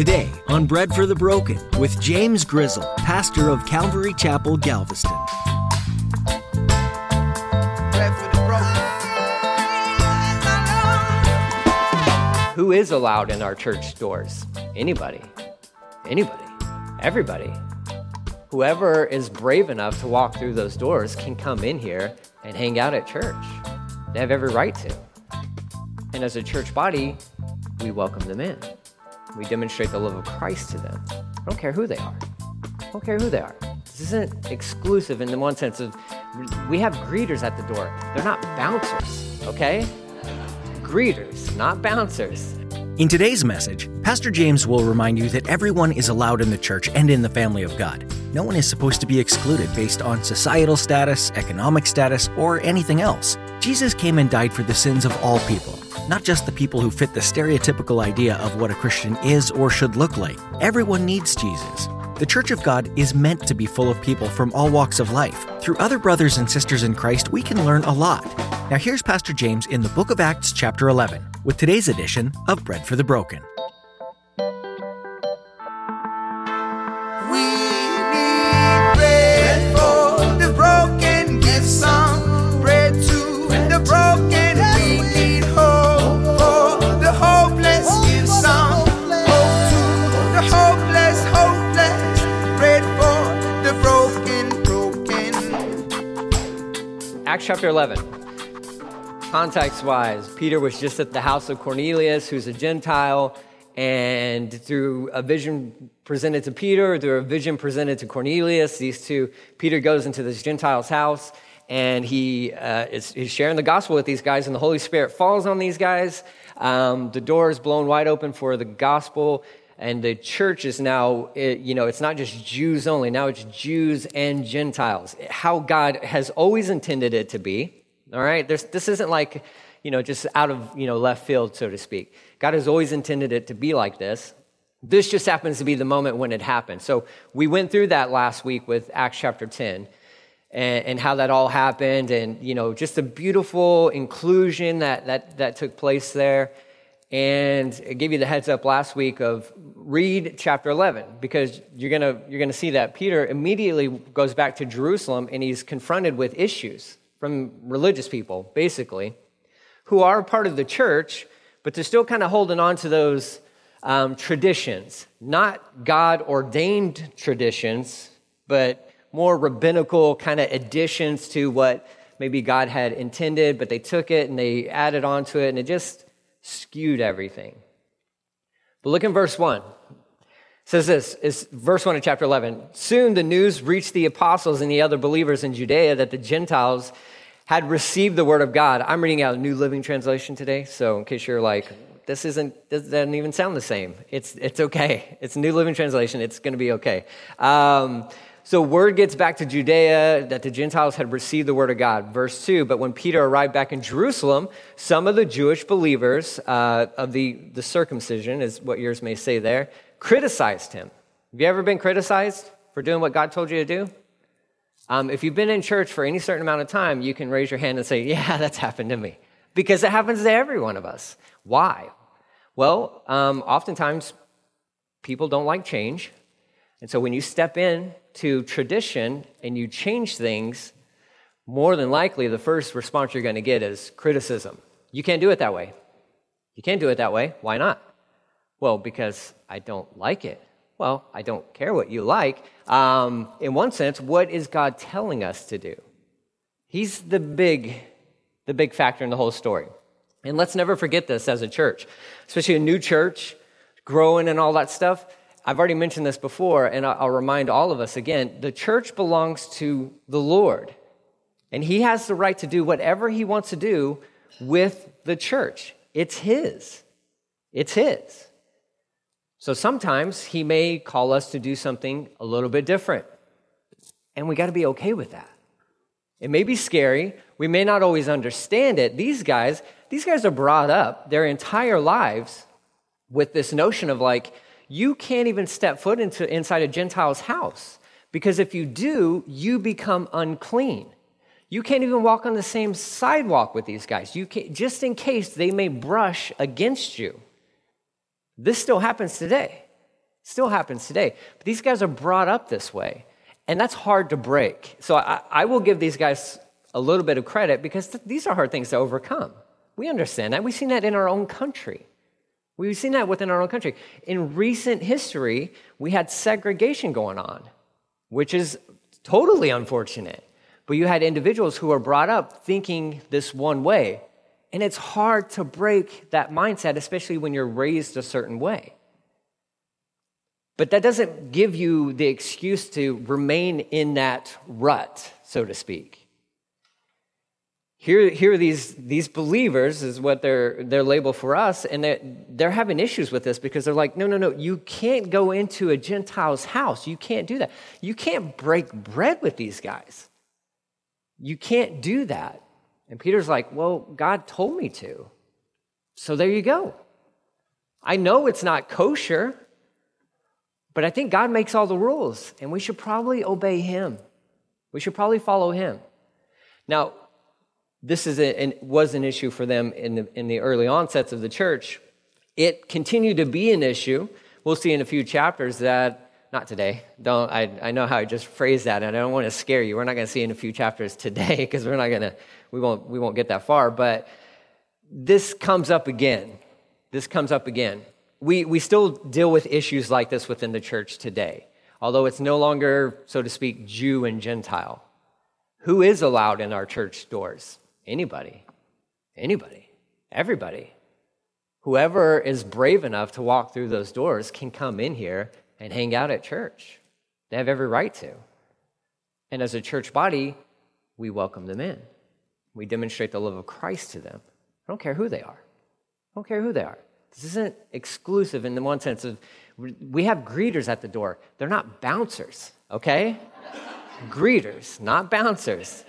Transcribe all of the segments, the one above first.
Today on Bread for the Broken with James Grizzle, pastor of Calvary Chapel, Galveston. Who is allowed in our church doors? Anybody. Anybody. Everybody. Whoever is brave enough to walk through those doors can come in here and hang out at church. They have every right to. And as a church body, we welcome them in. We demonstrate the love of Christ to them. I don't care who they are. I don't care who they are. This isn't exclusive in the one sense of we have greeters at the door. They're not bouncers, okay? Greeters, not bouncers. In today's message, Pastor James will remind you that everyone is allowed in the church and in the family of God. No one is supposed to be excluded based on societal status, economic status, or anything else. Jesus came and died for the sins of all people not just the people who fit the stereotypical idea of what a Christian is or should look like. Everyone needs Jesus. The Church of God is meant to be full of people from all walks of life. Through other brothers and sisters in Christ, we can learn a lot. Now, here's Pastor James in the book of Acts, chapter 11, with today's edition of Bread for the Broken. Acts chapter 11. Context wise, Peter was just at the house of Cornelius, who's a Gentile, and through a vision presented to Peter, through a vision presented to Cornelius, these two, Peter goes into this Gentile's house and he uh, is he's sharing the gospel with these guys, and the Holy Spirit falls on these guys. Um, the door is blown wide open for the gospel, and the church is now you know it's not just jews only. Now it's jews and gentiles. How god has always intended it to be all right? There's, this isn't like you know just out of you know left field so to speak. God has always intended it to be like this. This just happens to be the moment when it happened. So we went through that last week with acts chapter 10 and, and how that all happened and you know just the beautiful inclusion that that that took place there and I gave you the heads up last week of read chapter 11 because you're going to you're going to see that Peter immediately goes back to Jerusalem and he's confronted with issues from religious people basically who are part of the church but they're still kind of holding on to those um, traditions. Not God ordained traditions but more rabbinical kind of additions to what maybe God had intended but they took it and they added on to it and it just skewed everything. But look in verse 1. It says this is verse 1 of chapter 11. Soon the news reached the apostles and the other believers in Judea that the Gentiles had received the word of God. I'm reading out a New Living Translation today, so in case you're like, this isn't this doesn't even sound the same. It's it's okay. It's New Living Translation. It's going to be okay. Um, so word gets back to Judea that the Gentiles had received the word of God. Verse 2 But when Peter arrived back in Jerusalem, some of the Jewish believers uh, of the, the circumcision, is what yours may say there, criticized him. Have you ever been criticized for doing what God told you to do? Um, if you've been in church for any certain amount of time, you can raise your hand and say, Yeah, that's happened to me. Because it happens to every one of us. Why? Well, um, oftentimes people don't like change. And so when you step in to tradition and you change things, more than likely the first response you're going to get is criticism. You can't do it that way. You can't do it that way. Why not? Well, because I don't like it. Well, I don't care what you like. Um, in one sense, what is God telling us to do? He's the big, the big factor in the whole story. And let's never forget this as a church, especially a new church, growing and all that stuff. I've already mentioned this before, and I'll remind all of us again the church belongs to the Lord, and He has the right to do whatever He wants to do with the church. It's His. It's His. So sometimes He may call us to do something a little bit different, and we got to be okay with that. It may be scary. We may not always understand it. These guys, these guys are brought up their entire lives with this notion of like, you can't even step foot into inside a Gentile's house because if you do, you become unclean. You can't even walk on the same sidewalk with these guys. You can, just in case they may brush against you. This still happens today. Still happens today. But these guys are brought up this way, and that's hard to break. So I, I will give these guys a little bit of credit because th- these are hard things to overcome. We understand that. We've seen that in our own country. We've seen that within our own country. In recent history, we had segregation going on, which is totally unfortunate. But you had individuals who were brought up thinking this one way. And it's hard to break that mindset, especially when you're raised a certain way. But that doesn't give you the excuse to remain in that rut, so to speak. Here, here are these, these believers, is what they're, they're labeled for us, and they're, they're having issues with this because they're like, no, no, no, you can't go into a Gentile's house. You can't do that. You can't break bread with these guys. You can't do that. And Peter's like, well, God told me to. So there you go. I know it's not kosher, but I think God makes all the rules, and we should probably obey Him. We should probably follow Him. Now, this is a, an, was an issue for them in the, in the early onsets of the church. It continued to be an issue. We'll see in a few chapters that, not today, don't, I, I know how I just phrased that, and I don't want to scare you. We're not going to see in a few chapters today because we're not going to, we won't, we won't get that far. But this comes up again. This comes up again. We, we still deal with issues like this within the church today, although it's no longer, so to speak, Jew and Gentile. Who is allowed in our church doors? Anybody. Anybody. Everybody. Whoever is brave enough to walk through those doors can come in here and hang out at church. They have every right to. And as a church body, we welcome them in. We demonstrate the love of Christ to them. I don't care who they are. I don't care who they are. This isn't exclusive in the one sense of we have greeters at the door. They're not bouncers, okay? greeters, not bouncers.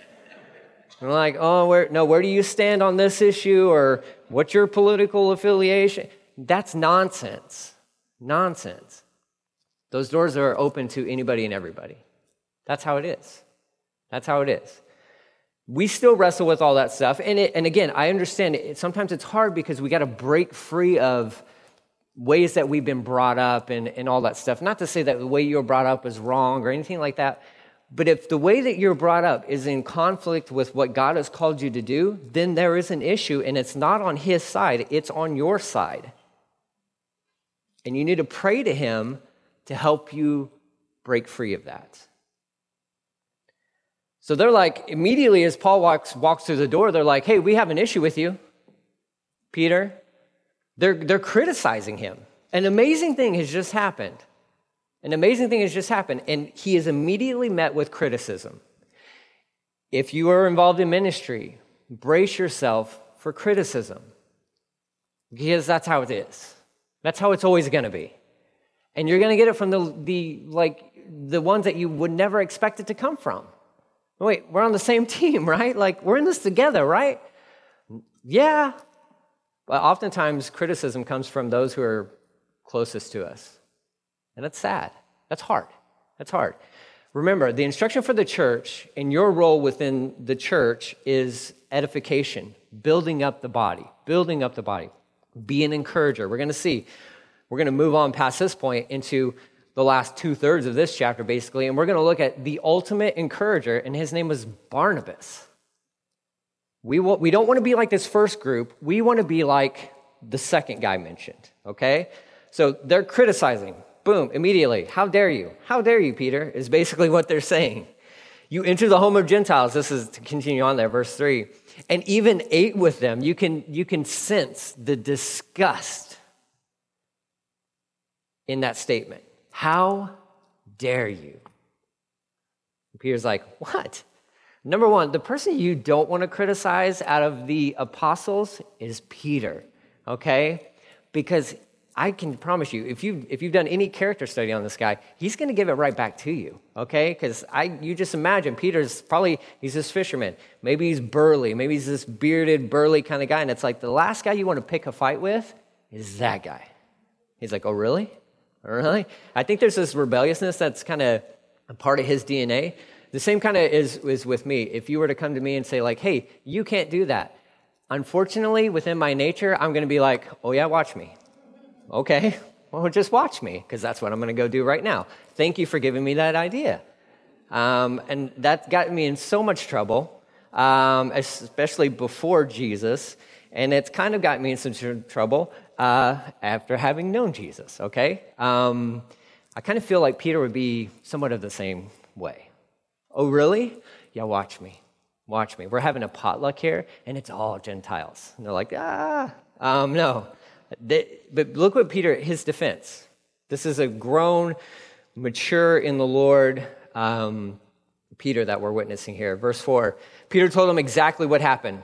We're like, oh, where, no, where do you stand on this issue or what's your political affiliation? That's nonsense. Nonsense. Those doors are open to anybody and everybody. That's how it is. That's how it is. We still wrestle with all that stuff. And, it, and again, I understand it, sometimes it's hard because we got to break free of ways that we've been brought up and, and all that stuff. Not to say that the way you were brought up is wrong or anything like that, but if the way that you're brought up is in conflict with what God has called you to do, then there is an issue, and it's not on His side, it's on your side. And you need to pray to Him to help you break free of that. So they're like, immediately as Paul walks, walks through the door, they're like, hey, we have an issue with you, Peter. They're, they're criticizing him. An amazing thing has just happened. An amazing thing has just happened, and he is immediately met with criticism. If you are involved in ministry, brace yourself for criticism because that's how it is. That's how it's always going to be. And you're going to get it from the, the, like, the ones that you would never expect it to come from. Wait, we're on the same team, right? Like, we're in this together, right? Yeah. But oftentimes, criticism comes from those who are closest to us. And that's sad. That's hard. That's hard. Remember, the instruction for the church and your role within the church is edification, building up the body, building up the body. Be an encourager. We're going to see. We're going to move on past this point into the last two thirds of this chapter, basically, and we're going to look at the ultimate encourager, and his name was Barnabas. We, will, we don't want to be like this first group. We want to be like the second guy mentioned, okay? So they're criticizing boom, immediately. How dare you? How dare you, Peter? Is basically what they're saying. You enter the home of Gentiles. This is to continue on there, verse 3. And even ate with them. You can, you can sense the disgust in that statement. How dare you? And Peter's like, What? Number one, the person you don't want to criticize out of the apostles is Peter, okay? Because I can promise you, if, you, if you've done any character study on this guy, he's going to give it right back to you, okay? Because I, you just imagine Peter's probably, he's this fisherman. Maybe he's burly. Maybe he's this bearded, burly kind of guy. And it's like the last guy you want to pick a fight with is that guy. He's like, oh, really? Really? I think there's this rebelliousness that's kind of a part of his DNA. The same kind of is, is with me. If you were to come to me and say, like, hey, you can't do that. Unfortunately, within my nature, I'm going to be like, oh, yeah, watch me okay, Well, just watch me, because that's what I'm going to go do right now. Thank you for giving me that idea. Um, and that got me in so much trouble, um, especially before Jesus. And it's kind of got me in some trouble uh, after having known Jesus, okay? Um, I kind of feel like Peter would be somewhat of the same way. Oh, really? Yeah, watch me. Watch me. We're having a potluck here, and it's all Gentiles. And they're like, ah, um, no. But look what Peter, his defense. This is a grown, mature in the Lord um, Peter that we're witnessing here. Verse 4 Peter told him exactly what happened.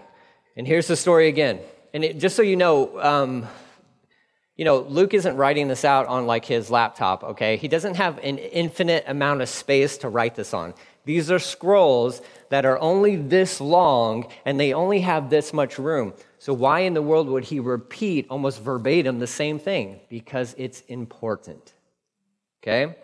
And here's the story again. And it, just so you know, um, you know, Luke isn't writing this out on like his laptop, okay? He doesn't have an infinite amount of space to write this on. These are scrolls that are only this long and they only have this much room. So, why in the world would he repeat almost verbatim the same thing? Because it's important. Okay?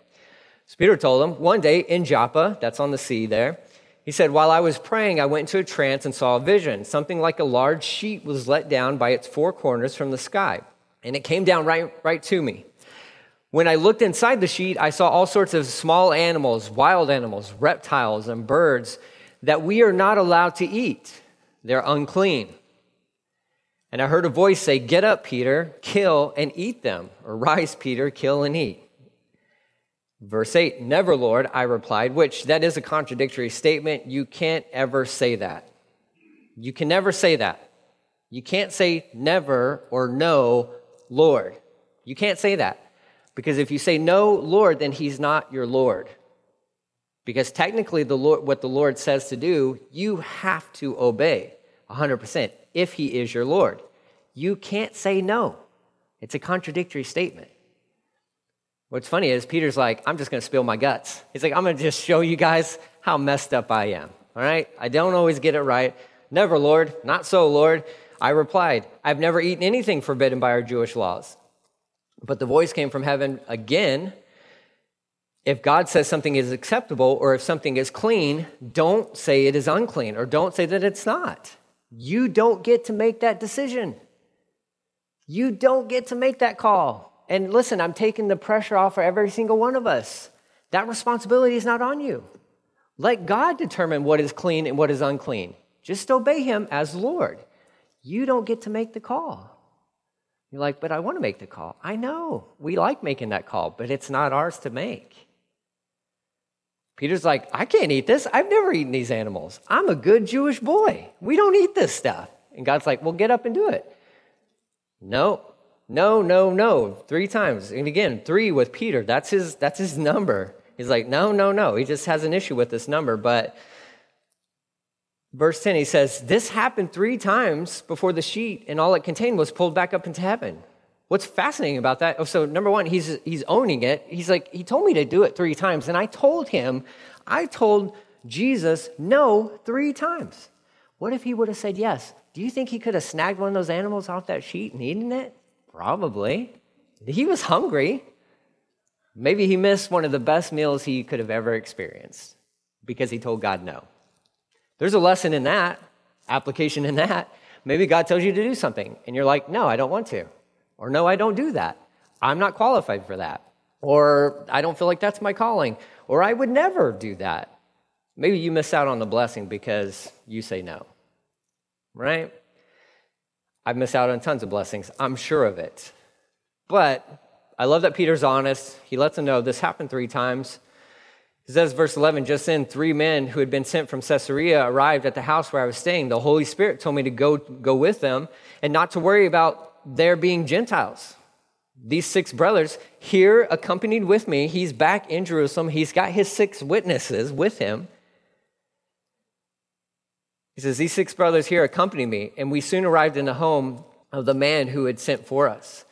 So, Peter told him one day in Joppa, that's on the sea there, he said, While I was praying, I went into a trance and saw a vision. Something like a large sheet was let down by its four corners from the sky, and it came down right, right to me. When I looked inside the sheet, I saw all sorts of small animals, wild animals, reptiles, and birds that we are not allowed to eat. They're unclean. And I heard a voice say, Get up, Peter, kill and eat them. Or rise, Peter, kill and eat. Verse 8, Never, Lord, I replied, which that is a contradictory statement. You can't ever say that. You can never say that. You can't say never or no, Lord. You can't say that. Because if you say no, Lord, then he's not your Lord. Because technically, the Lord, what the Lord says to do, you have to obey 100% if he is your Lord. You can't say no. It's a contradictory statement. What's funny is Peter's like, I'm just going to spill my guts. He's like, I'm going to just show you guys how messed up I am. All right? I don't always get it right. Never, Lord. Not so, Lord. I replied, I've never eaten anything forbidden by our Jewish laws. But the voice came from heaven again if God says something is acceptable or if something is clean, don't say it is unclean or don't say that it's not. You don't get to make that decision. You don't get to make that call. And listen, I'm taking the pressure off for every single one of us. That responsibility is not on you. Let God determine what is clean and what is unclean. Just obey Him as Lord. You don't get to make the call. You're like, but I want to make the call. I know. We like making that call, but it's not ours to make. Peter's like, I can't eat this. I've never eaten these animals. I'm a good Jewish boy. We don't eat this stuff. And God's like, well, get up and do it. No, no, no, no. Three times. And again, three with Peter. That's his, that's his number. He's like, no, no, no. He just has an issue with this number. But verse 10, he says, This happened three times before the sheet and all it contained was pulled back up into heaven. What's fascinating about that? Oh, so number one, he's he's owning it. He's like, he told me to do it three times, and I told him, I told Jesus no three times. What if he would have said yes? Do you think he could have snagged one of those animals off that sheet and eaten it? Probably. He was hungry. Maybe he missed one of the best meals he could have ever experienced because he told God no. There's a lesson in that, application in that. Maybe God tells you to do something and you're like, no, I don't want to. Or, no, I don't do that. I'm not qualified for that. Or, I don't feel like that's my calling. Or, I would never do that. Maybe you miss out on the blessing because you say no, right? I've missed out on tons of blessings. I'm sure of it. But I love that Peter's honest. He lets them know this happened three times. He says, verse 11, just then, three men who had been sent from Caesarea arrived at the house where I was staying. The Holy Spirit told me to go, go with them and not to worry about there being Gentiles. These six brothers here accompanied with me. He's back in Jerusalem. He's got his six witnesses with him. He says, These six brothers here accompany me, and we soon arrived in the home of the man who had sent for us.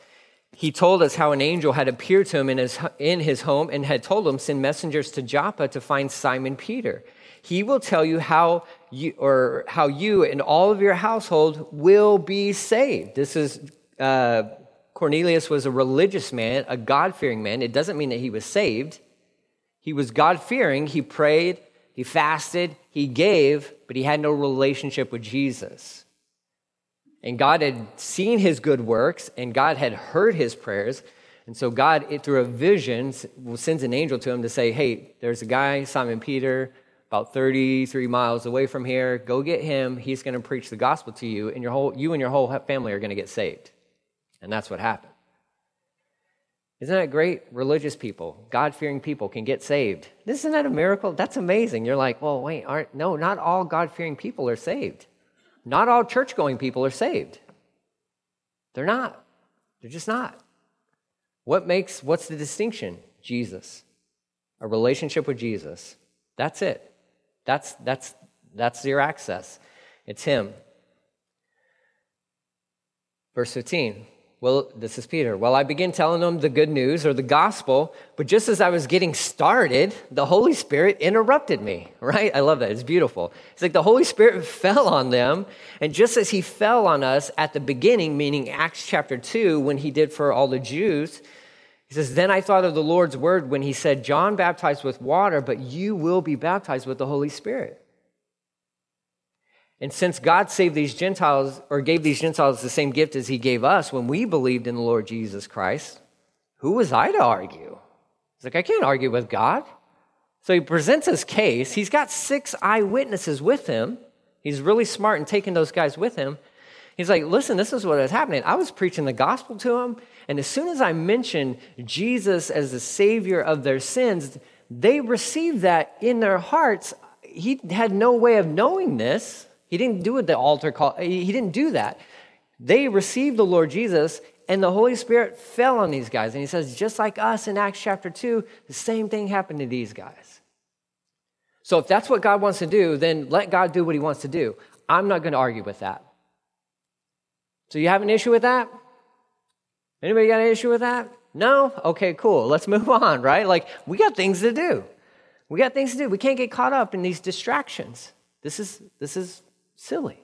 He told us how an angel had appeared to him in his, in his home and had told him, Send messengers to Joppa to find Simon Peter. He will tell you how you, or how you and all of your household will be saved. This is uh, Cornelius was a religious man, a God fearing man. It doesn't mean that he was saved. He was God fearing. He prayed, he fasted, he gave, but he had no relationship with Jesus. And God had seen his good works, and God had heard his prayers, And so God, through a vision, sends an angel to him to say, hey, there's a guy, Simon Peter, about 33 miles away from here. Go get him. He's going to preach the gospel to you, and your whole, you and your whole family are going to get saved. And that's what happened. Isn't that great? Religious people, God fearing people can get saved. Isn't that a miracle? That's amazing. You're like, well, wait, aren't, no, not all God fearing people are saved. Not all church going people are saved. They're not. They're just not. What makes, what's the distinction? Jesus. A relationship with Jesus. That's it. That's, that's, that's your access. It's Him. Verse 15. Well, this is Peter. Well, I begin telling them the good news or the gospel, but just as I was getting started, the Holy Spirit interrupted me, right? I love that. It's beautiful. It's like the Holy Spirit fell on them, and just as he fell on us at the beginning, meaning Acts chapter 2, when he did for all the Jews, he says, Then I thought of the Lord's word when he said, John baptized with water, but you will be baptized with the Holy Spirit. And since God saved these Gentiles or gave these Gentiles the same gift as he gave us when we believed in the Lord Jesus Christ, who was I to argue? He's like, I can't argue with God. So he presents his case. He's got six eyewitnesses with him. He's really smart in taking those guys with him. He's like, listen, this is what is happening. I was preaching the gospel to him, and as soon as I mentioned Jesus as the savior of their sins, they received that in their hearts. He had no way of knowing this. He didn't do it the altar call. He didn't do that. They received the Lord Jesus, and the Holy Spirit fell on these guys. And he says, just like us in Acts chapter 2, the same thing happened to these guys. So if that's what God wants to do, then let God do what he wants to do. I'm not going to argue with that. So you have an issue with that? Anybody got an issue with that? No? Okay, cool. Let's move on, right? Like, we got things to do. We got things to do. We can't get caught up in these distractions. This is, this is silly.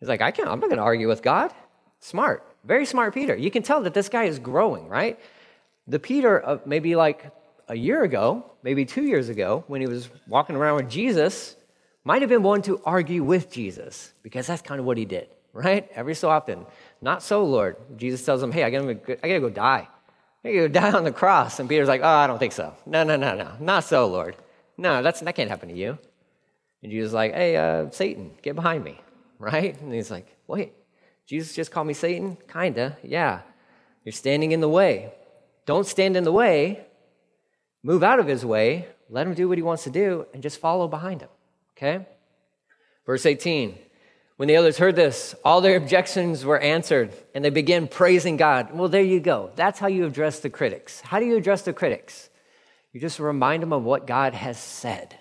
He's like, I can't, I'm not going to argue with God. Smart, very smart Peter. You can tell that this guy is growing, right? The Peter of maybe like a year ago, maybe two years ago, when he was walking around with Jesus, might have been one to argue with Jesus because that's kind of what he did, right? Every so often. Not so, Lord. Jesus tells him, hey, I gotta, I gotta go die. I gotta go die on the cross. And Peter's like, oh, I don't think so. No, no, no, no. Not so, Lord. No, that's, that can't happen to you. And Jesus is like, hey, uh, Satan, get behind me, right? And he's like, wait, Jesus just called me Satan? Kinda, yeah. You're standing in the way. Don't stand in the way. Move out of his way. Let him do what he wants to do and just follow behind him, okay? Verse 18. When the others heard this, all their objections were answered and they began praising God. Well, there you go. That's how you address the critics. How do you address the critics? You just remind them of what God has said.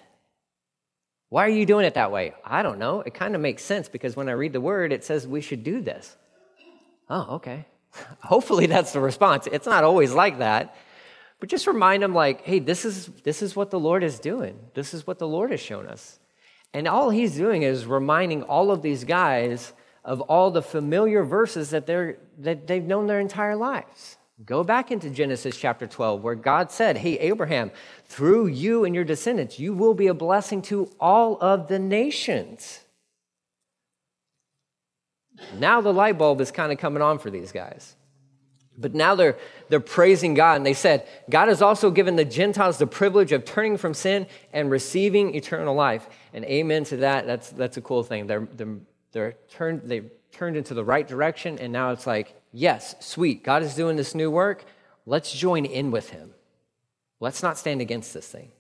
Why are you doing it that way? I don't know. It kind of makes sense because when I read the word, it says we should do this. Oh, okay. Hopefully that's the response. It's not always like that. But just remind them like, hey, this is this is what the Lord is doing. This is what the Lord has shown us. And all he's doing is reminding all of these guys of all the familiar verses that they're that they've known their entire lives. Go back into Genesis chapter 12, where God said, Hey, Abraham, through you and your descendants, you will be a blessing to all of the nations. Now the light bulb is kind of coming on for these guys. But now they're, they're praising God, and they said, God has also given the Gentiles the privilege of turning from sin and receiving eternal life. And amen to that. That's, that's a cool thing. They're, they're, they're turned, they've turned into the right direction, and now it's like, yes, sweet, God is doing this new work. Let's join in with Him. Let's not stand against this thing.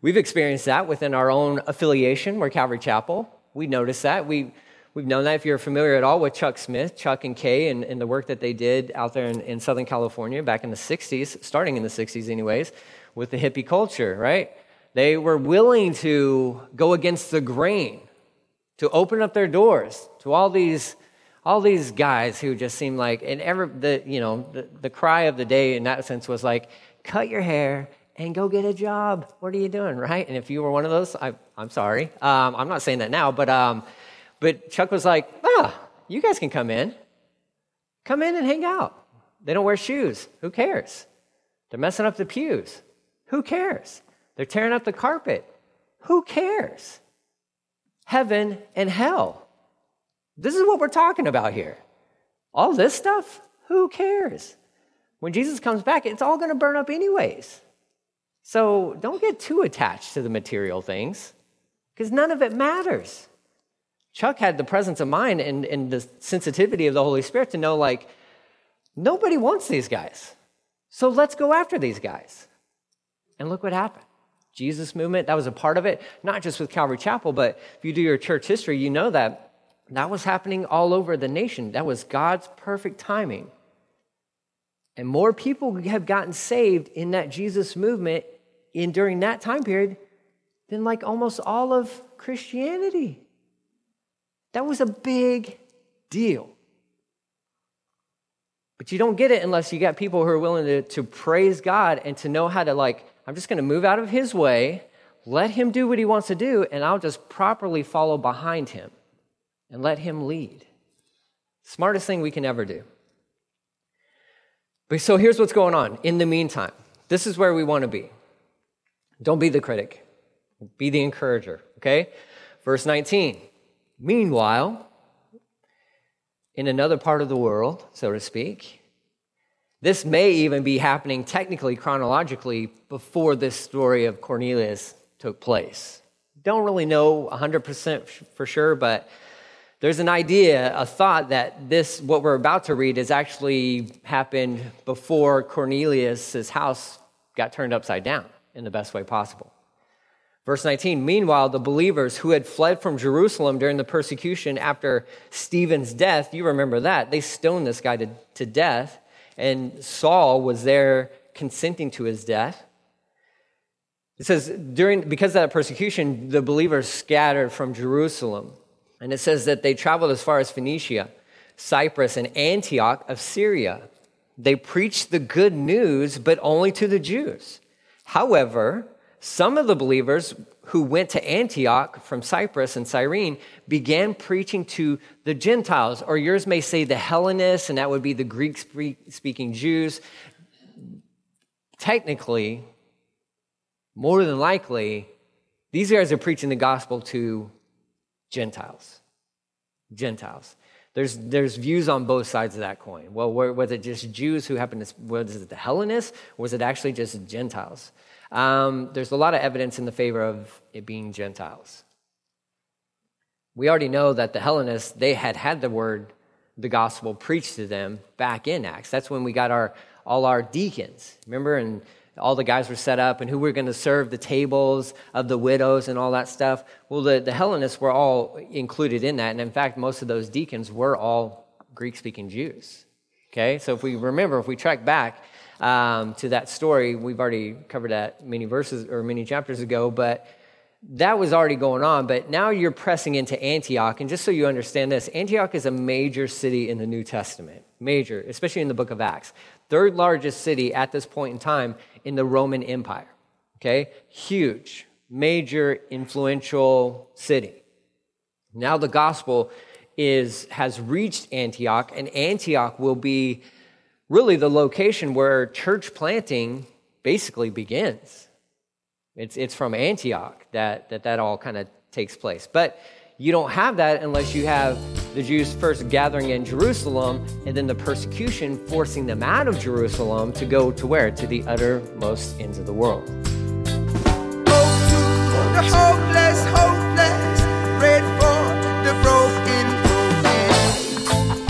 We've experienced that within our own affiliation. We're Calvary Chapel. We notice that. We, we've known that if you're familiar at all with Chuck Smith, Chuck and Kay, and, and the work that they did out there in, in Southern California back in the 60s, starting in the 60s, anyways, with the hippie culture, right? They were willing to go against the grain, to open up their doors to all these all these guys who just seemed like, and ever the you know the, the cry of the day in that sense was like, cut your hair and go get a job. What are you doing, right? And if you were one of those, I, am sorry. Um, I'm not saying that now, but um, but Chuck was like, ah, you guys can come in, come in and hang out. They don't wear shoes. Who cares? They're messing up the pews. Who cares? They're tearing up the carpet. Who cares? Heaven and hell. This is what we're talking about here. All this stuff, who cares? When Jesus comes back, it's all going to burn up anyways. So don't get too attached to the material things because none of it matters. Chuck had the presence of mind and, and the sensitivity of the Holy Spirit to know, like, nobody wants these guys. So let's go after these guys. And look what happened. Jesus movement, that was a part of it, not just with Calvary Chapel, but if you do your church history, you know that that was happening all over the nation. That was God's perfect timing. And more people have gotten saved in that Jesus movement in during that time period than like almost all of Christianity. That was a big deal. But you don't get it unless you got people who are willing to, to praise God and to know how to, like, I'm just going to move out of his way, let him do what he wants to do, and I'll just properly follow behind him and let him lead. Smartest thing we can ever do. But so here's what's going on. In the meantime, this is where we want to be. Don't be the critic, be the encourager, okay? Verse 19. Meanwhile, in another part of the world, so to speak, this may even be happening technically, chronologically, before this story of Cornelius took place. Don't really know 100% for sure, but there's an idea, a thought that this, what we're about to read, has actually happened before Cornelius' house got turned upside down in the best way possible. Verse 19, meanwhile, the believers who had fled from Jerusalem during the persecution after Stephen's death, you remember that, they stoned this guy to, to death and Saul was there consenting to his death. It says, during, because of that persecution, the believers scattered from Jerusalem. And it says that they traveled as far as Phoenicia, Cyprus, and Antioch of Syria. They preached the good news, but only to the Jews. However, some of the believers who went to Antioch from Cyprus and Cyrene began preaching to the Gentiles, or yours may say the Hellenists, and that would be the Greek speaking Jews. Technically, more than likely, these guys are preaching the gospel to Gentiles. Gentiles. There's, there's views on both sides of that coin. Well, was it just Jews who happened to, was it the Hellenists, was it actually just Gentiles? um, there's a lot of evidence in the favor of it being Gentiles. We already know that the Hellenists, they had had the word, the gospel preached to them back in Acts. That's when we got our, all our deacons. Remember? And all the guys were set up and who were going to serve the tables of the widows and all that stuff. Well, the, the Hellenists were all included in that. And in fact, most of those deacons were all Greek speaking Jews. Okay? So if we remember, if we track back, um, to that story. We've already covered that many verses or many chapters ago, but that was already going on. But now you're pressing into Antioch. And just so you understand this, Antioch is a major city in the New Testament, major, especially in the book of Acts. Third largest city at this point in time in the Roman Empire. Okay? Huge, major, influential city. Now the gospel is has reached Antioch, and Antioch will be really the location where church planting basically begins. It's, it's from Antioch that that, that all kind of takes place. But you don't have that unless you have the Jews first gathering in Jerusalem and then the persecution forcing them out of Jerusalem to go to where? To the uttermost ends of the world.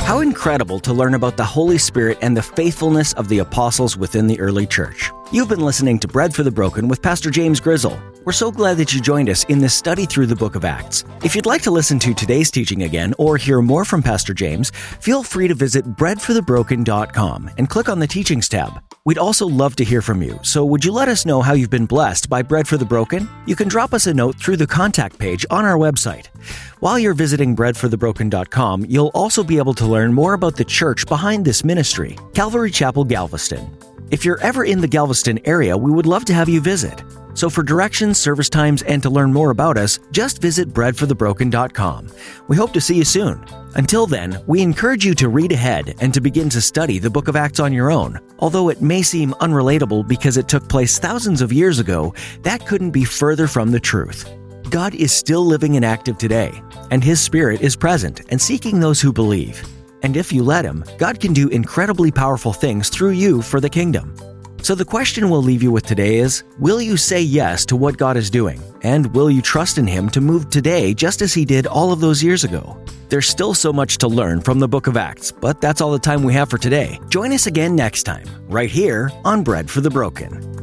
How incredible to learn about the Holy Spirit and the faithfulness of the apostles within the early church. You've been listening to Bread for the Broken with Pastor James Grizzle. We're so glad that you joined us in this study through the book of Acts. If you'd like to listen to today's teaching again or hear more from Pastor James, feel free to visit breadforthebroken.com and click on the Teachings tab. We'd also love to hear from you, so would you let us know how you've been blessed by Bread for the Broken? You can drop us a note through the contact page on our website. While you're visiting breadforthebroken.com, you'll also be able to learn more about the church behind this ministry, Calvary Chapel Galveston. If you're ever in the Galveston area, we would love to have you visit. So for directions, service times, and to learn more about us, just visit breadforthebroken.com. We hope to see you soon. Until then, we encourage you to read ahead and to begin to study the book of Acts on your own. Although it may seem unrelatable because it took place thousands of years ago, that couldn't be further from the truth. God is still living and active today, and His Spirit is present and seeking those who believe. And if you let Him, God can do incredibly powerful things through you for the kingdom. So the question we'll leave you with today is Will you say yes to what God is doing? And will you trust in Him to move today just as He did all of those years ago? There's still so much to learn from the book of Acts, but that's all the time we have for today. Join us again next time, right here on Bread for the Broken.